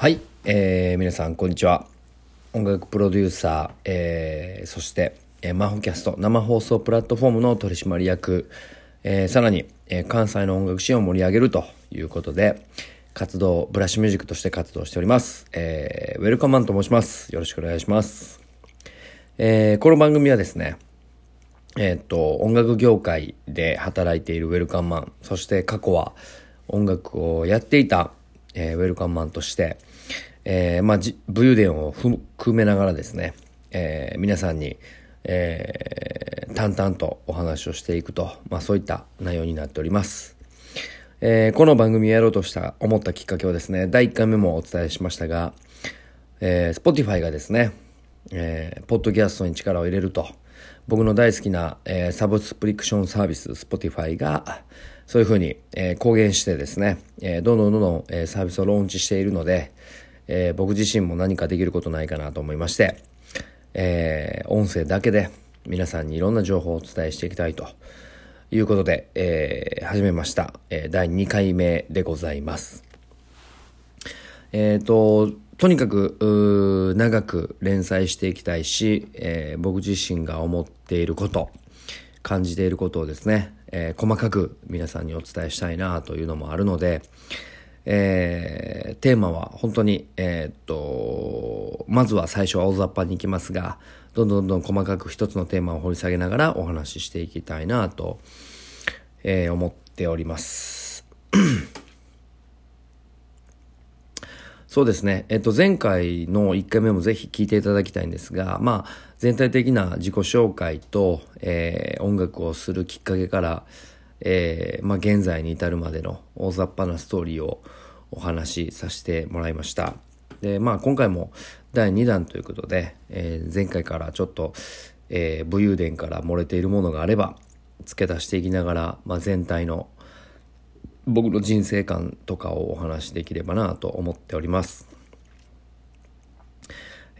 はい、えー皆さんこんにちは。音楽プロデューサー、えーそして、えーマホキャスト生放送プラットフォームの取締役、えーさらに、えー関西の音楽シーンを盛り上げるということで活動ブラッシュミュージックとして活動しております、えーウェルカマンと申します。よろしくお願いします、えーこの番組はですねえっと、音楽業界で働いているウェルカムマン、そして過去は音楽をやっていた、えーウェルカムマンとして、えーまあ、武勇伝を含めながらですね、えー皆さんに、えー淡々とお話をしていくと、まあ、そういった内容になっております。えーこの番組をやろうとした、思ったきっかけはですね、第1回目もお伝えしましたが、えー、Spotify がですね、えーポッドキャストに力を入れると、僕の大好きな、えーサブスプリクションサービス Spotify が、そういうふうに、えー公言してですね、えーどんどんどんどん、えーサービスをローンチしているので、えー僕自身も何かできることないかなと思いまして、えー音声だけで皆さんにいろんな情報をお伝えしていきたいということで、えー始めました、えー第2回目でございます。えっ、と、とにかく、長く連載していきたいし、えー僕自身が思っていること、感じていることをですね、えー細かく皆さんにお伝えしたいなというのもあるので、えーテーマは本当に、えーっと、まずは最初は大雑把に行きますが、どんどんどん細かく一つのテーマを掘り下げながらお話ししていきたいなと、え思っております。そうですね。えっと、前回の1回目もぜひ聞いていただきたいんですが、まあ、全体的な自己紹介と、えー音楽をするきっかけから、えーまあ、現在に至るまでの大雑把なストーリーをお話しさせてもらいました。で、まあ、今回も第2弾ということで、えー前回からちょっと、えー武勇伝から漏れているものがあれば、付け足していきながら、まあ、全体の僕の人生観とかをお話しできればなと思っております。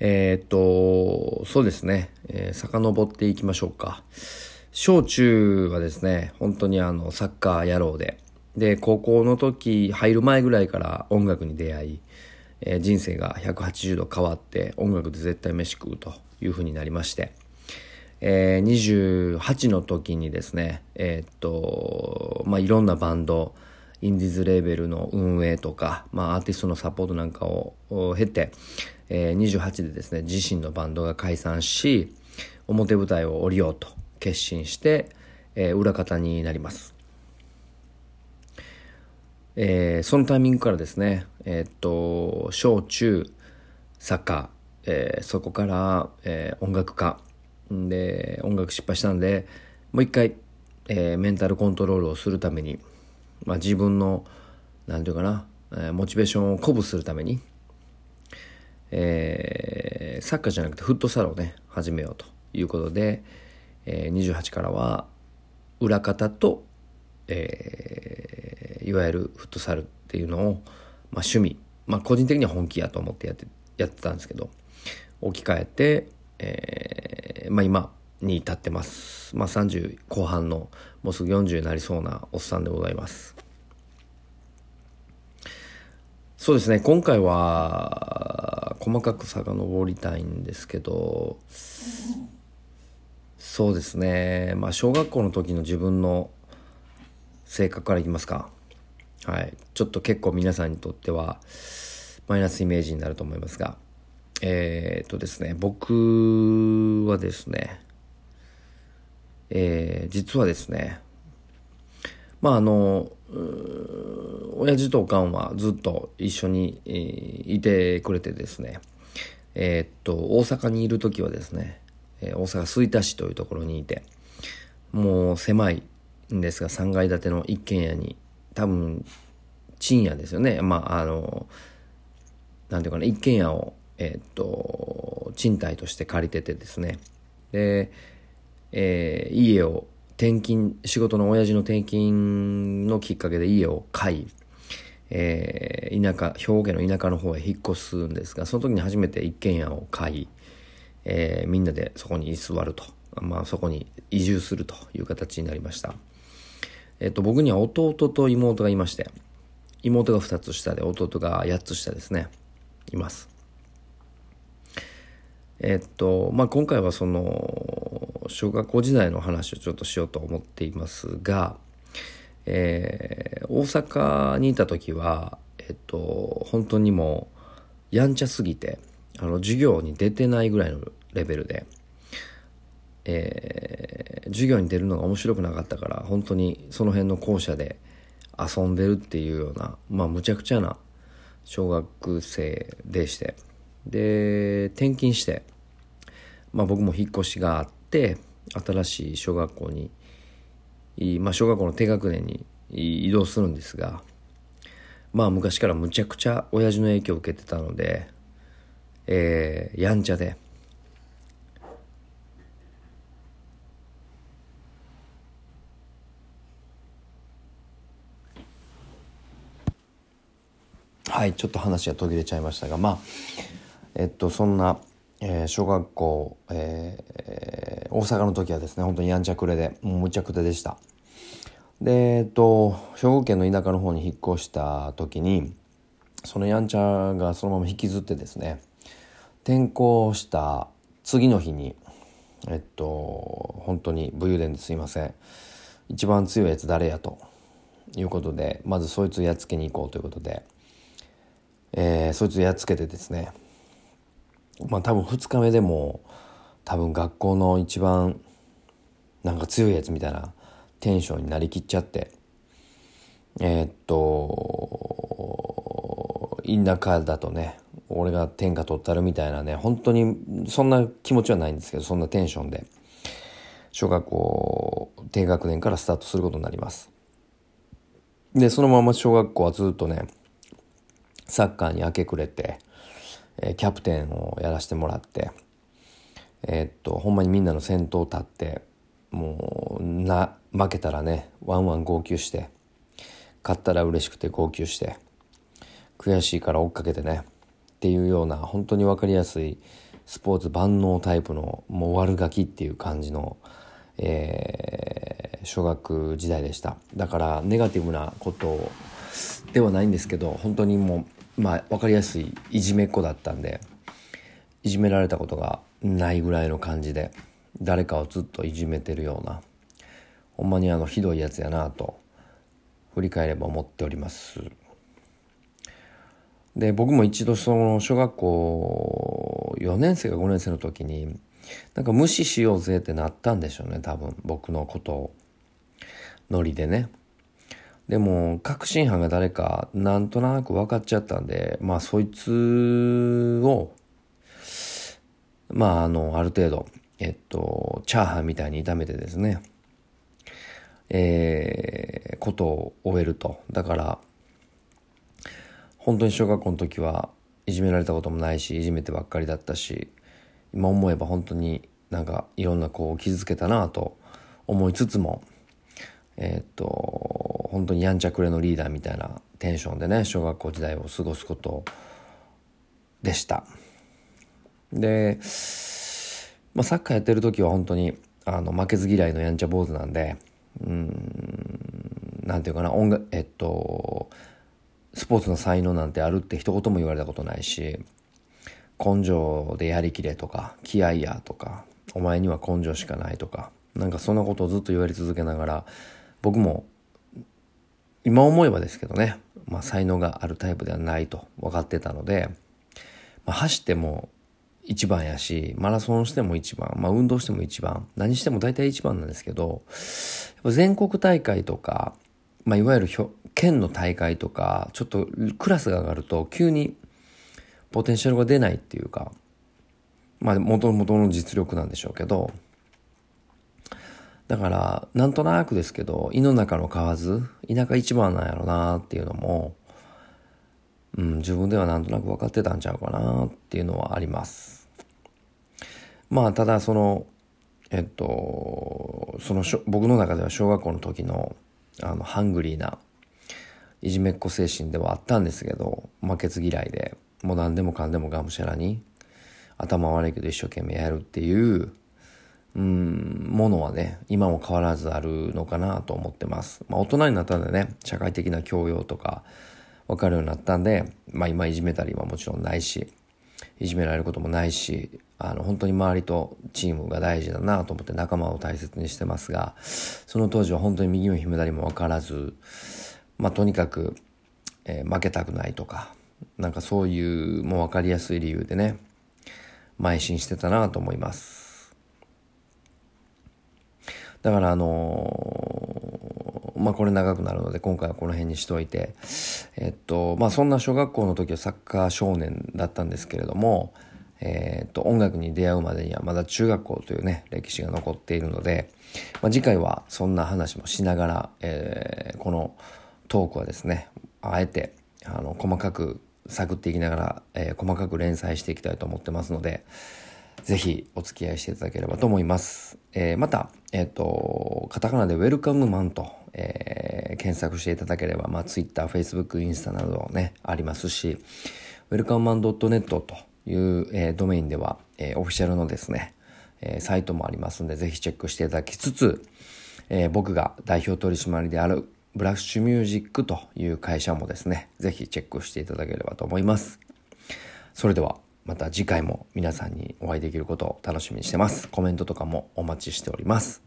えーっと、そうですね、えー遡っていきましょうか。小中はですね、本当にあの、サッカー野郎で、で、高校の時、入る前ぐらいから音楽に出会い、えー人生が180度変わって、音楽で絶対飯食うというふうになりまして、えー28の時にですね、えーっと、まあ、いろんなバンド、インディーズレーベルの運営とか、まあ、アーティストのサポートなんかを経て、えー28でですね、自身のバンドが解散し、表舞台を降りようと決心して、えー裏方になります。えーそのタイミングからですね、えーっと、小中、サッカー、えーそこから、えー音楽家、で、音楽失敗したんで、もう一回、えーメンタルコントロールをするために、まあ、自分の、なんていうかな、えーモチベーションを鼓舞するために、えーサッカーじゃなくてフットサルをね、始めようということで、えー28からは、裏方と、えーいわゆるフットサルっていうのを、まあ、趣味、まあ、個人的には本気やと思ってやってやってたんですけど置き換えて、えーまあ、今に至ってます、まあ、30後半のもうすぐ40になりそうなおっさんでございます。そうですね。今回は細かく遡りたいんですけどそうですね。まあ小学校の時の自分の性格からいきますか。はい。ちょっと結構皆さんにとってはマイナスイメージになると思いますが。えー、っとですね。僕はですねえー実はですねまああの親父とおかんはずっと一緒に、えーいてくれてですねえーっと大阪にいる時はですね、え大阪吹田市というところにいてもう狭いんですが3階建ての一軒家に多分賃家ですよね。まああのなんていうかな一軒家をえーっと賃貸として借りててですね。で、えー家を転勤仕事の親父の転勤のきっかけで家を買いえー田舎兵庫県の田舎の方へ引っ越すんですがその時に初めて一軒家を買い、えーみんなでそこに居座ると、まあ、そこに移住するという形になりました、えっと僕には弟と妹がいまして妹が2つ下で弟が8つ下ですね。います。えっとまあ今回はその小学校時代の話をちょっとしようと思っていますが、えー、大阪にいた時はえっと本当にもうやんちゃすぎてあの授業に出てないぐらいのレベルで、えー、授業に出るのが面白くなかったから本当にその辺の校舎で遊んでるっていうようなまあむちゃくちゃな小学生でしてで転勤して、まあ、僕も引っ越しがあって新しい小学校に、まあ、小学校の低学年に移動するんですがまあ昔からむちゃくちゃ親父の影響を受けてたので、えー、やんちゃで。はいちょっと話が途切れちゃいましたがまあえっとそんな、えー、小学校、えー、大阪の時はですね本当にやんちゃくれでもうむちゃくちゃでした。でえっと兵庫県の田舎の方に引っ越した時にそのやんちゃがそのまま引きずってですね転校した次の日にえっと本当に武勇伝ですいません。一番強いやつ誰やということでまずそいつやっつけに行こうということでえー、そいつやっつけてですねまあ多分2日目でも多分学校の一番なんか強いやつみたいなテンションになりきっちゃって。えー、っと田舎だとね俺が天下取ったるみたいなね本当にそんな気持ちはないんですけどそんなテンションで小学校低学年からスタートすることになります。でそのまま小学校はずっとねサッカーに明け暮れて、え、キャプテンをやらせてもらって、えー、っと、ほんまにみんなの先頭立って、もう、な、負けたらね、ワンワン号泣して、勝ったら嬉しくて号泣して、悔しいから追っかけてね、っていうような、本当に分かりやすい、スポーツ万能タイプの、もう悪ガキっていう感じの、えー、小学時代でした。だから、ネガティブなことではないんですけど、本当にもう、まあ分かりやすいいじめっ子だったんでいじめられたことがないぐらいの感じで誰かをずっといじめてるようなほんまにあのひどいやつやなと振り返れば思っております。で僕も一度その小学校4年生か5年生の時になんか無視しようぜってなったんでしょうね多分僕のことをノリでね。でも、確信犯が誰か、なんとなく分かっちゃったんで、まあ、そいつを、まあ、あの、ある程度、えっと、チャーハンみたいに炒めてですね、えー、ことを終えると。だから、本当に小学校の時はいじめられたこともないし、いじめてばっかりだったし、今思えば本当になんかいろんな子を傷つけたなと思いつつも、えー、っと、本当にやんちゃくれのリーダーみたいなテンションでね、小学校時代を過ごすことでした。で、まあ、サッカーやってる時は本当に、あの、負けず嫌いのやんちゃ坊主なんで、うん、なんていうかな、音楽、えっと、スポーツの才能なんてあるって一言も言われたことないし、根性でやりきれとか、気合やとか、お前には根性しかないとか、なんかそんなことをずっと言われ続けながら、僕も今思えばですけどね、まあ、才能があるタイプではないと分かってたので、まあ、走っても一番やし、マラソンしても一番、まあ、運動しても一番、何しても大体一番なんですけど、全国大会とか、まあ、いわゆる県の大会とか、ちょっとクラスが上がると急にポテンシャルが出ないっていうか、まあ、元々の実力なんでしょうけど、だから、なんとなくですけど、胃の中の蛙、田舎一番なんやろなっていうのも、うん、自分ではなんとなく分かってたんちゃうかなっていうのはあります。まあ、ただその、えっと、その僕の中では小学校の時の、あの、ハングリーな、いじめっ子精神ではあったんですけど、負けず嫌いで、もう何でもかんでもがむしゃらに、頭悪いけど一生懸命やるっていう、うん、ものはね、今も変わらずあるのかなと思ってます。まあ大人になったんでね、社会的な教養とか分かるようになったんで、まあ今いじめたりはもちろんないし、いじめられることもないし、あの、本当に周りとチームが大事だなと思って仲間を大切にしてますが、その当時は本当に右も左も分からず、まあとにかく、えー、負けたくないとか、なんかそういうもう分かりやすい理由でね、邁進してたなと思います。だからあのー、まあこれ長くなるので今回はこの辺にしといて、えっと、まあそんな小学校の時はサッカー少年だったんですけれども、えっと、音楽に出会うまでにはまだ中学校というね、歴史が残っているので、まあ、次回はそんな話もしながら、えー、このトークはですね、あえて、あの、細かく探っていきながら、えー、細かく連載していきたいと思ってますので、ぜひお付き合いしていただければと思います。えー、また、えっ、ー、と、カタカナでウェルカムマンと、えー、検索していただければ、まあ、Twitter、Facebook、インスタなどね、ありますし、ウェルカムマン .net という、えー、ドメインでは、えー、オフィシャルのですね、えー、サイトもありますので、ぜひチェックしていただきつつ、えー、僕が代表取締りであるブラッシュミュージックという会社もですね、ぜひチェックしていただければと思います。それでは、また次回も皆さんにお会いできることを楽しみにしてます。コメントとかもお待ちしております。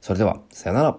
それでは、さよなら。